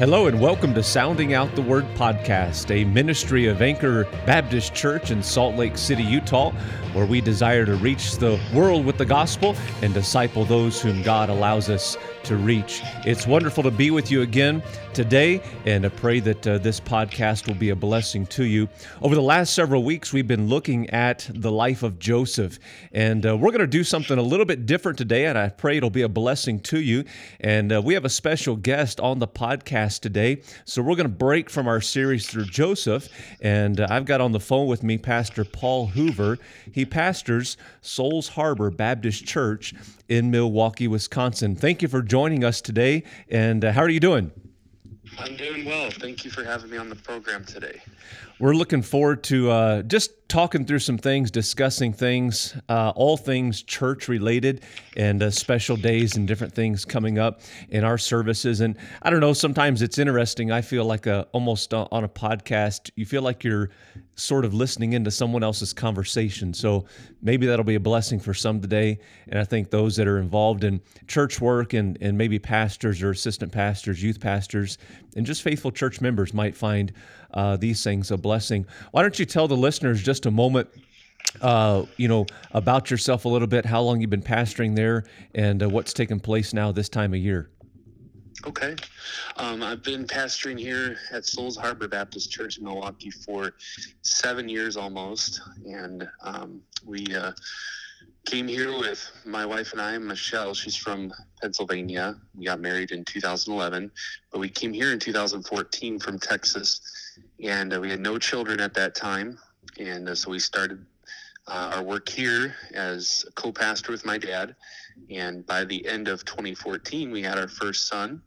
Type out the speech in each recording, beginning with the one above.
Hello and welcome to Sounding Out the Word podcast, a ministry of Anchor Baptist Church in Salt Lake City, Utah, where we desire to reach the world with the gospel and disciple those whom God allows us to reach. It's wonderful to be with you again today, and I pray that uh, this podcast will be a blessing to you. Over the last several weeks, we've been looking at the life of Joseph, and uh, we're going to do something a little bit different today, and I pray it'll be a blessing to you. And uh, we have a special guest on the podcast today, so we're going to break from our series through Joseph, and uh, I've got on the phone with me Pastor Paul Hoover. He pastors Souls Harbor Baptist Church in Milwaukee, Wisconsin. Thank you for joining us today. And uh, how are you doing? I'm doing well. Thank you for having me on the program today. We're looking forward to uh, just talking through some things, discussing things, uh, all things church related, and uh, special days and different things coming up in our services. And I don't know, sometimes it's interesting. I feel like a, almost uh, on a podcast, you feel like you're sort of listening into someone else's conversation. So maybe that'll be a blessing for some today. And I think those that are involved in church work and, and maybe pastors or assistant pastors, youth pastors, and just faithful church members might find uh, these things a blessing. Why don't you tell the listeners just a moment? Uh, you know about yourself a little bit, how long you've been pastoring there, and uh, what's taking place now this time of year. Okay. Um, I've been pastoring here at Souls Harbor Baptist Church in Milwaukee for seven years almost. And um, we uh, came here with my wife and I, Michelle. She's from Pennsylvania. We got married in 2011, but we came here in 2014 from Texas. And uh, we had no children at that time. And uh, so we started uh, our work here as co pastor with my dad. And by the end of 2014, we had our first son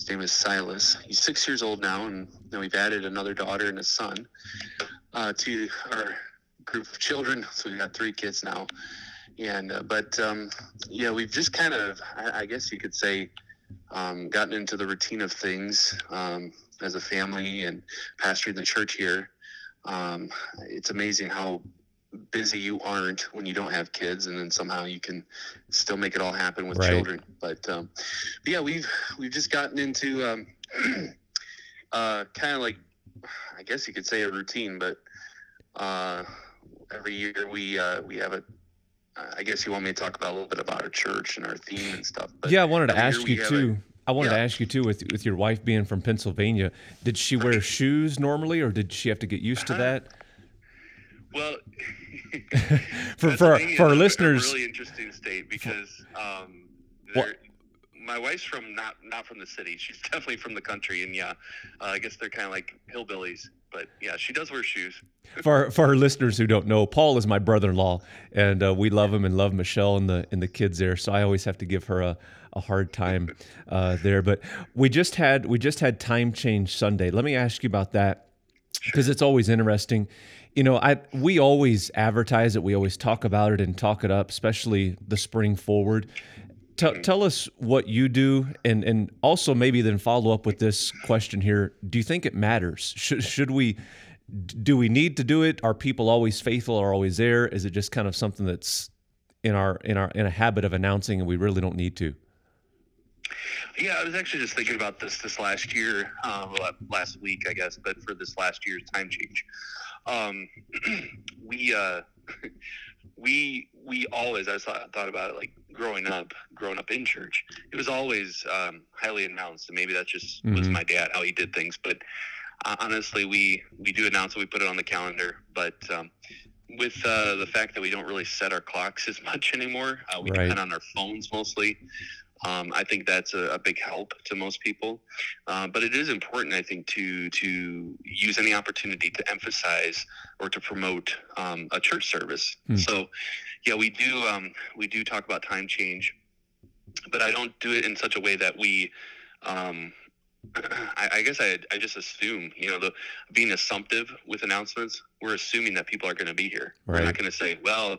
his name is Silas. He's six years old now, and we've added another daughter and a son uh, to our group of children. So we've got three kids now. And uh, but um, yeah, we've just kind of, I, I guess you could say, um, gotten into the routine of things um, as a family and pastoring the church here. Um, it's amazing how busy you aren't when you don't have kids and then somehow you can still make it all happen with Right. children but, um, but yeah we've we've just gotten into um, uh, kind of like i guess you could say a routine but uh, every year we uh, we have a i guess you want me to talk about a little bit about our church and our theme and stuff but yeah, I wanted to ask you too. I wanted to ask you too, with with your wife being from Pennsylvania, did she wear shoes normally, or did she have to get used to Uh-huh. that? well For for our, for our listeners, a really interesting state because um, What- my wife's from not not from the city. She's definitely from the country, and yeah, uh, I guess they're kind of like hillbillies. But yeah, she does wear shoes. for for our listeners who don't know, Paul is my brother-in-law, and uh, we love him and love Michelle and the and the kids there. So I always have to give her a, a hard time uh, there. But we just had we just had time change Sunday. Let me ask you about that because it's always interesting. You know, I we always advertise it, we always talk about it and talk it up, especially the spring forward. Tell, tell us what you do, and and also maybe then follow up with this question here: Do you think it matters? Should should we? Do we need to do it? Are people always faithful? Are always there? Is it just kind of something that's in our in our in a habit of announcing, and we really don't need to? Yeah, I was actually just thinking about this this last year, well, last week, I guess, but for this last year's time change, um, we uh, we we always I thought, thought about it like growing up, growing up in church. It was always um, highly announced, and maybe that just was Mhm. my dad how he did things. But uh, honestly, we we do announce it, we put it on the calendar, but. Um, with uh, the fact that we don't really set our clocks as much anymore, uh, we Right. depend on our phones mostly. Um, I think that's a, a big help to most people, uh, but it is important, I think, to to use any opportunity to emphasize or to promote um, a church service. Hmm. So, yeah, we do um, we do talk about time change, but I don't do it in such a way that we. I, I guess I, I just assume, you know, the being assumptive with announcements, we're assuming that people are going to be here. We're not going to say, well,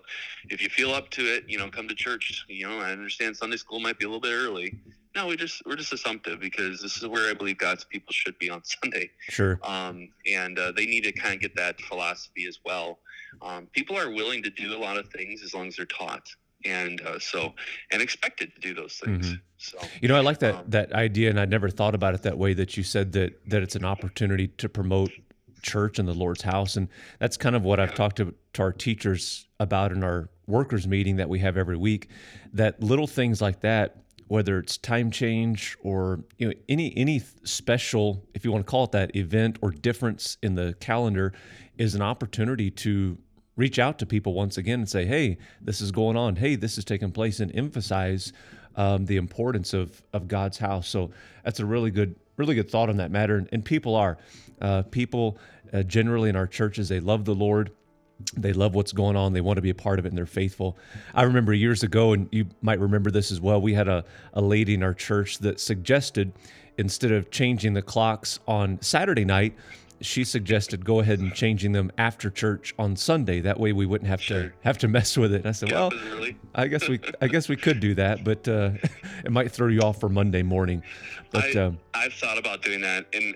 if you feel up to it, you know, come to church. You know, I understand Sunday school might be a little bit early. No, we just we're just assumptive because this is where I believe God's people should be on Sunday, Sure. um, and uh, they need to kind of get that philosophy as well. Um, people are willing to do a lot of things as long as they're taught. And uh, so and expected to do those things. Mm-hmm. So You know, I like that Um, that idea, and I'd never thought about it that way. That you said that that it's an opportunity to promote church and the Lord's house, and that's kind of what I've talked to, to our teachers about in our workers meeting that we have every week. That little things like that, whether it's time change or you know any any special, if you want to call it that, event or difference in the calendar, is an opportunity to reach out to people once again and say, "Hey, this is going on. Hey, this is taking place," and emphasize um, the importance of of God's house. So that's a really good, really good thought on that matter. And, and people are uh, people uh, generally in our churches. They love the Lord. They love what's going on. They want to be a part of it, and they're faithful. I remember years ago, and you might remember this as well. We had a, a lady in our church that suggested instead of changing the clocks on Saturday night, she suggested go ahead and changing them after church on Sunday. That way we wouldn't have to have to mess with it. And I said, well, I guess we I guess we could do that, but uh, it might throw you off for Monday morning. But I, um, I've thought about doing that, and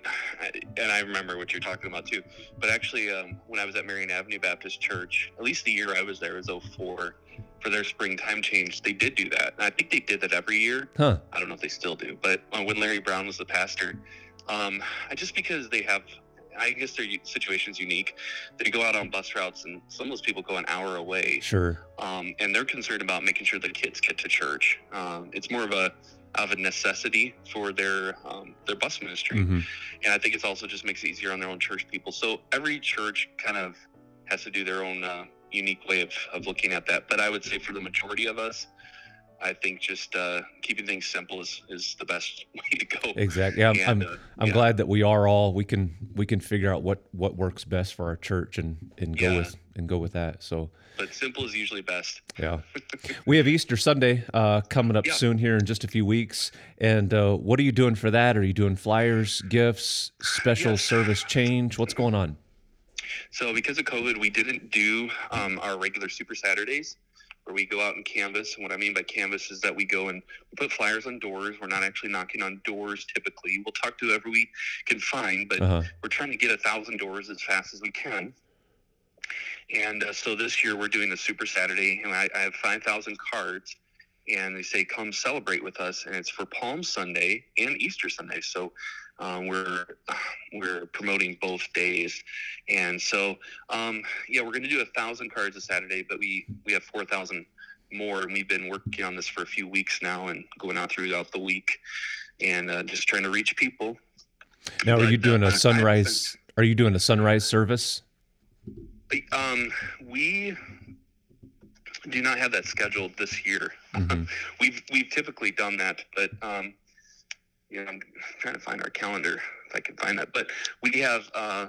and I remember what you're talking about too. But actually, um, when I was at Marion Avenue Baptist Church, at least the year I was there was 04, for their spring time change, they did do that. And I think they did that every year. huh? I don't know if they still do, but uh, when Larry Brown was the pastor, um, I- just because they have, I guess their situation's unique. They go out on bus routes, and some of those people go an hour away, Sure. um, and they're concerned about making sure the kids get to church. Um, it's more of a of a necessity for their um, their bus ministry, hmm and I think it's also just makes it easier on their own church people. So every church kind of has to do their own uh, unique way of, of looking at that. But I would say for the majority of us, I think just uh, keeping things simple is, is the best way to go. Exactly. Yeah, I'm, And, I'm, uh, I'm yeah. glad that we are all we can we can figure out what what works best for our church and and go Yeah. with and go with that. So But simple is usually best. yeah, we have Easter Sunday uh, coming up Yeah. soon here in just a few weeks. And uh, what are you doing for that? Are you doing flyers, gifts, special Yes. service change? What's going on? So because of COVID, we didn't do um, our regular Super Saturdays where we go out and canvas. And what I mean by canvas is that we go and we put flyers on doors. We're not actually knocking on doors typically. We'll talk to whoever we can find, but Uh huh. we're trying to get a thousand doors as fast as we can. And uh, so this year we're doing the Super Saturday, and I, I have 5,000 cards, and they say come celebrate with us, and it's for Palm Sunday and Easter Sunday. So um, we're we're promoting both days, and so um, yeah, we're going to do a thousand cards a Saturday, but we we have 4,000 more, and we've been working on this for a few weeks now, and going out throughout the week, and uh, just trying to reach people. Now, are you But, uh, doing I- a I- sunrise? Are you doing a sunrise service? Um, we do not have that scheduled this year. Mhm. We've we've typically done that, but um, you know, I'm trying to find our calendar if I can find that. But we have uh,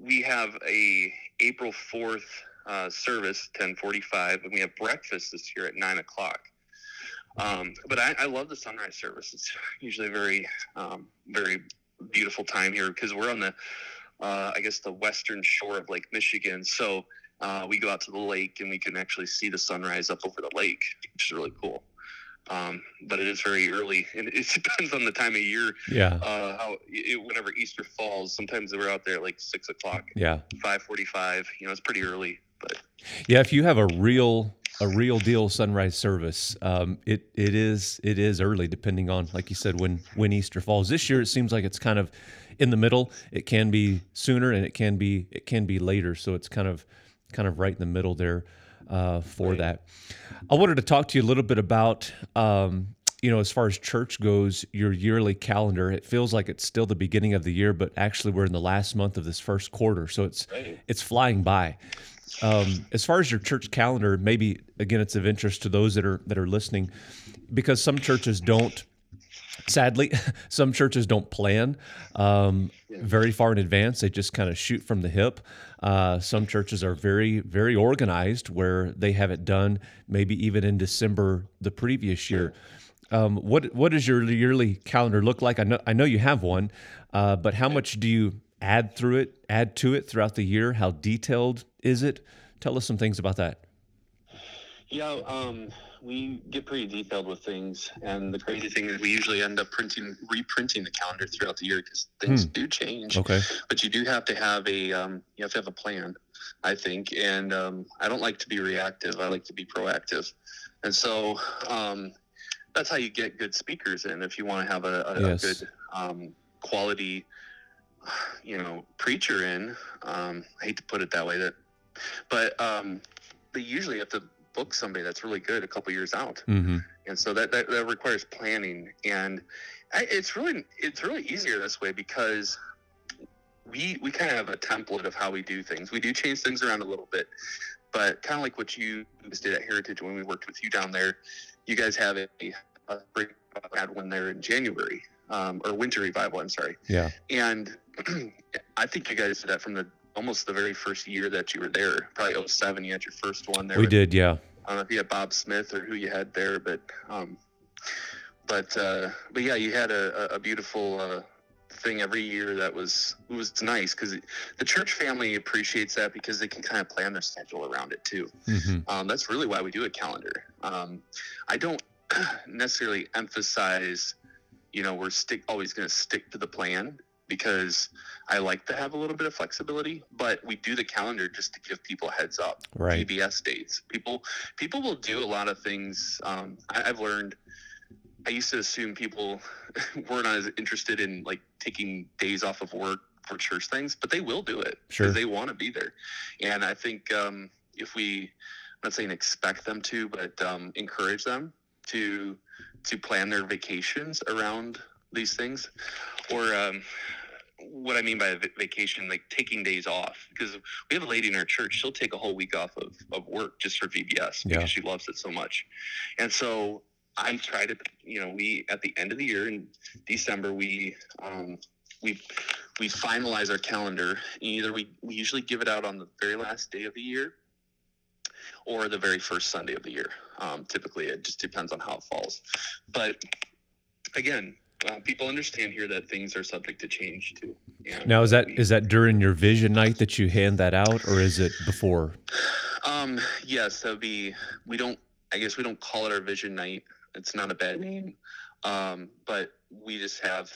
we have a April fourth uh, service, ten forty five, and we have breakfast this year at nine o'clock. Um, but I, I love the sunrise service. It's usually a very um, very beautiful time here because we're on the uh, I guess the western shore of Lake Michigan. So uh, we go out to the lake and we can actually see the sunrise up over the lake, which is really cool. Um, but it is very early, and it depends on the time of year. Yeah. Uh, how it, whenever Easter falls, sometimes we're out there at like six o'clock, Yeah. five forty-five. You know, it's pretty early, but Yeah, if you have a real a real deal sunrise service, um, it it is it is early depending on like you said when when Easter falls. This year it seems like it's kind of in the middle. It can be sooner and it can be it can be later. So it's kind of kind of right in the middle there uh, for Right. that. I wanted to talk to you a little bit about. Um, you know, as far as church goes, your yearly calendar, it feels like it's still the beginning of the year, but actually we're in the last month of this first quarter. So it's it's flying by. Um, as far as your church calendar, maybe again, it's of interest to those that are that are listening, because some churches don't. Sadly, some churches don't plan um, very far in advance. They just kind of shoot from the hip. Uh, some churches are very, very organized, where they have it done maybe even in December the previous year. Um, what what does your yearly calendar look like? I know I know you have one, uh, but how much do you add through it, add to it throughout the year? How detailed is it? Tell us some things about that. Yeah, um, we get pretty detailed with things, and the crazy thing is we usually end up printing, reprinting the calendar throughout the year because things Hmm. do change. Okay. But you do have to have a, um, you have to have a plan, I think. And um, I don't like to be reactive. I like to be proactive. And so um, that's how you get good speakers in. If you want to have a, a, Yes. a good um, quality, you know, preacher in. Um, I hate to put it that way, that, but um, they usually have to book somebody that's really good a couple years out Mm-hmm. and so that, that, that requires planning and I, it's really it's really easier this way because we we kind of have a template of how we do things we do change things around a little bit but kind of like what you did at heritage when we worked with you down there you guys have a, a had one there in january um, or winter revival i'm sorry Yeah. and i think you guys did that from the almost the very first year that you were there probably 07 you had your first one there We with- did. Yeah. I don't know if you had Bob Smith or who you had there, but um, but uh, but yeah, you had a, a- beautiful uh, thing every year that was it was nice because the church family appreciates that because they can kind of plan their schedule around it too. Mm-hmm. Um, that's really why we do a calendar. Um, I don't necessarily emphasize, you know, we're stick always going to stick to the plan because I like to have a little bit of flexibility. But we do the calendar just to give people a heads up. Right. VBS dates. People people will do a lot of things. Um, I, I've learned. I used to assume people weren't as interested in like taking days off of work for church things, but they will do it Sure. they want to be there. And I think um, if we, I'm not saying expect them to, but um, encourage them to to plan their vacations around these things, or um, what I mean by a vacation, like taking days off. Because we have a lady in our church; she'll take a whole week off of, of work just for VBS Yeah. because she loves it so much. And so I try to, you know, we at the end of the year in December we um, we we finalize our calendar. Either we, we usually give it out on the very last day of the year or the very first Sunday of the year. Um, typically, it just depends on how it falls. But again, uh, people understand here that things are subject to change too. And Now is that is that during your vision night that you hand that out, or is it before? Um, yes, that would be. We don't. I guess we don't call it our vision night. It's not a bad name, um, but we just have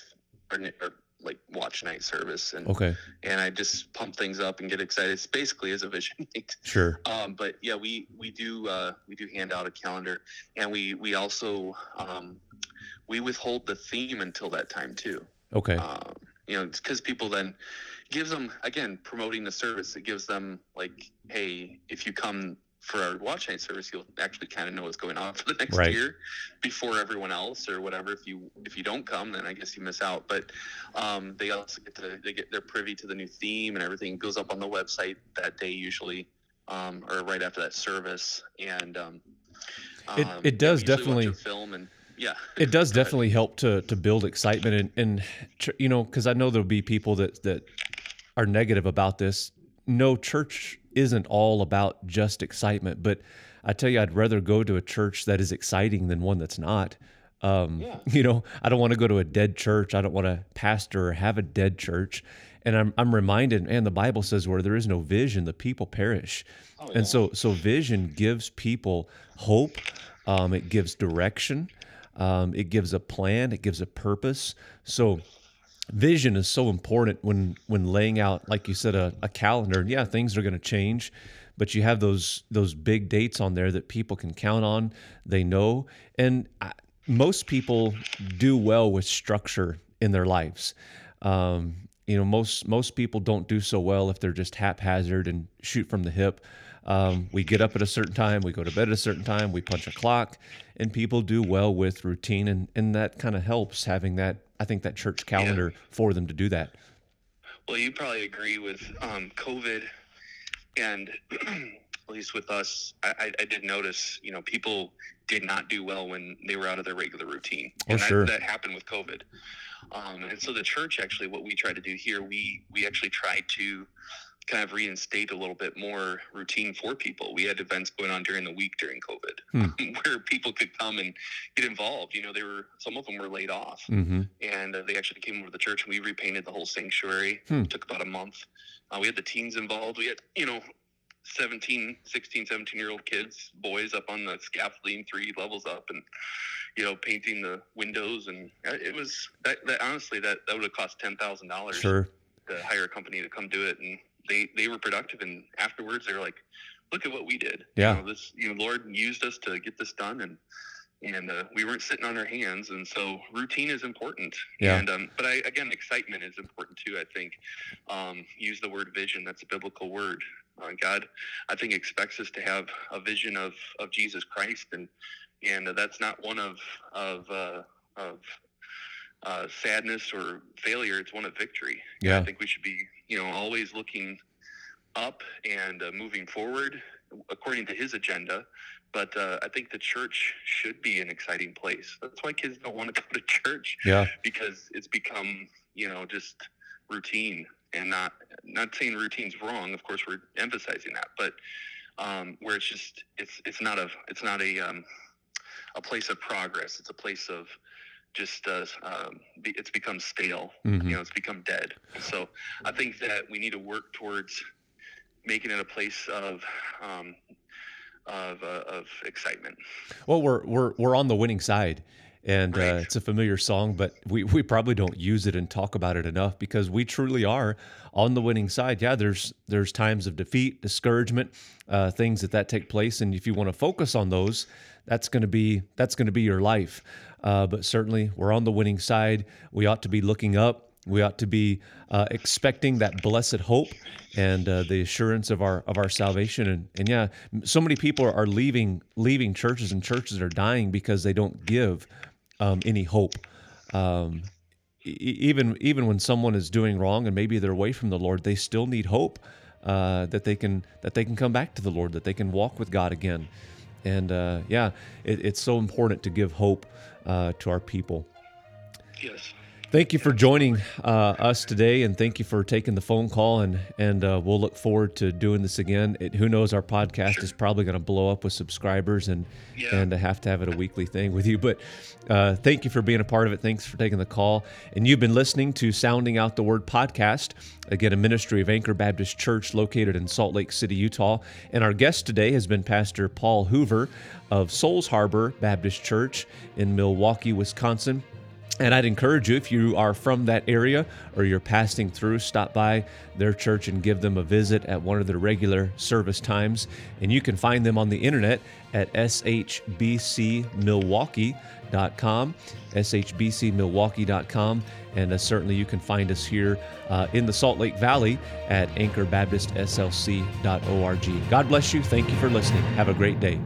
our, our like watch night service, and Okay. and I just pump things up and get excited. It's basically as a vision night. Sure. Um, but yeah, we we do uh, we do hand out a calendar, and we we also um, we withhold the theme until that time too. Okay. Um, you know, it's because people then gives them again promoting the service. It gives them like, hey, if you come for our watch night service, you'll actually kind of know what's going on for the next Right. year before everyone else or whatever. If you if you don't come, then I guess you miss out. But um, they also get to they get they're privy to the new theme and everything It goes up on the website that day usually, um, or right after that service. And um, It- um, it does we usually watch definitely- film and yeah. It does definitely help to to build excitement and and you know because I know there'll be people that that are negative about this. No, church isn't all about just excitement, but I tell you, I'd rather go to a church that is exciting than one that's not. Um, Yeah. You know, I don't want to go to a dead church. I don't want to pastor or have a dead church. And I'm I'm reminded, man, the Bible says where there is no vision, the people perish. Oh, yeah. And so so vision gives people hope. Um, it gives direction. Um, it gives a plan. It gives a purpose. So vision is so important when when laying out, like you said, a, a calendar. Yeah, things are going to change, but you have those those big dates on there that people can count on. They know, and I, most people do well with structure in their lives. Um, you know, most most people don't do so well if they're just haphazard and shoot from the hip. Um, we get up at a certain time, we go to bed at a certain time, we punch a clock, and people do well with routine, and and that kind of helps having that. I think that church calendar for them to do that. Well, you probably agree with um, COVID, and at least with us, I, I, did notice, you know, people did not do well when they were out of their regular routine, Oh, and that, sure. that happened with COVID. Um, and so the church, actually, what we try to do here, we we actually try to kind of reinstate a little bit more routine for people. We had events going on during the week during COVID, where people could come and get involved. You know, they were some of them were laid off Mm-hmm. and uh, they actually came over to the church and we repainted the whole sanctuary. Hmm. It took about a month. Uh, we had the teens involved. We had, you know, 17, 16, 17 year old kids, boys up on the scaffolding three levels up and, you know, painting the windows. And uh, it was that, that honestly, that, that would have cost $10,000 Sure. to hire a company to come do it. And they, they were productive. And afterwards they were like, look at what we did. Yeah. You know, this, you know, Lord used us to get this done. And, and uh, we weren't sitting on our hands, and so routine is important. Yeah. And um, but I again, excitement is important too. I think um, use the word vision. That's a biblical word. Uh, God, I think expects us to have a vision of of Jesus Christ, and and uh, that's not one of of uh, of uh, sadness or failure. It's one of victory. Yeah. I think we should be, you know, always looking up and uh, moving forward according to His agenda. But uh, I think the church should be an exciting place. That's why kids don't want to go to church Yeah. because it's become, you know, just routine and not not saying routine's wrong. Of course, we're emphasizing that, but um, where it's just it's it's not a it's not a um, a place of progress. It's a place of just uh, um, be, it's become stale. Mhm. You know, it's become dead. So I think that we need to work towards making it a place of um, of uh, of excitement. Well, we're we're we're on the winning side, and uh, it's a familiar song, but we we probably don't use it and talk about it enough because we truly are on the winning side. Yeah, there's there's times of defeat, discouragement, uh, things that that take place, and if you want to focus on those, that's going to be that's going to be your life. Uh, but certainly, we're on the winning side. We ought to be looking up. We ought to be uh, expecting that blessed hope and uh, the assurance of our of our salvation. And and yeah, so many people are leaving leaving churches, and churches are dying because they don't give um, any hope. Um, e- even even when someone is doing wrong and maybe they're away from the Lord, they still need hope uh, that they can that they can come back to the Lord, that they can walk with God again. And uh, yeah, it, it's so important to give hope uh, to our people. Yes. Thank you for joining uh, us today, and thank you for taking the phone call. and And uh, we'll look forward to doing this again. It, who knows? Our podcast is probably going to blow up with subscribers, and Yeah. and to have to have it a weekly thing with you. But uh, thank you for being a part of it. Thanks for taking the call. And you've been listening to Sounding Out the Word podcast, again a ministry of Anchor Baptist Church located in Salt Lake City, Utah. And our guest today has been Pastor Paul Hoover of Souls Harbor Baptist Church in Milwaukee, Wisconsin. And I'd encourage you, if you are from that area or you're passing through, stop by their church and give them a visit at one of their regular service times. And you can find them on the internet at shbcmilwaukee.com, shbcmilwaukee.com. And uh, certainly you can find us here uh, in the Salt Lake Valley at anchorbaptistslc.org. God bless you. Thank you for listening. Have a great day.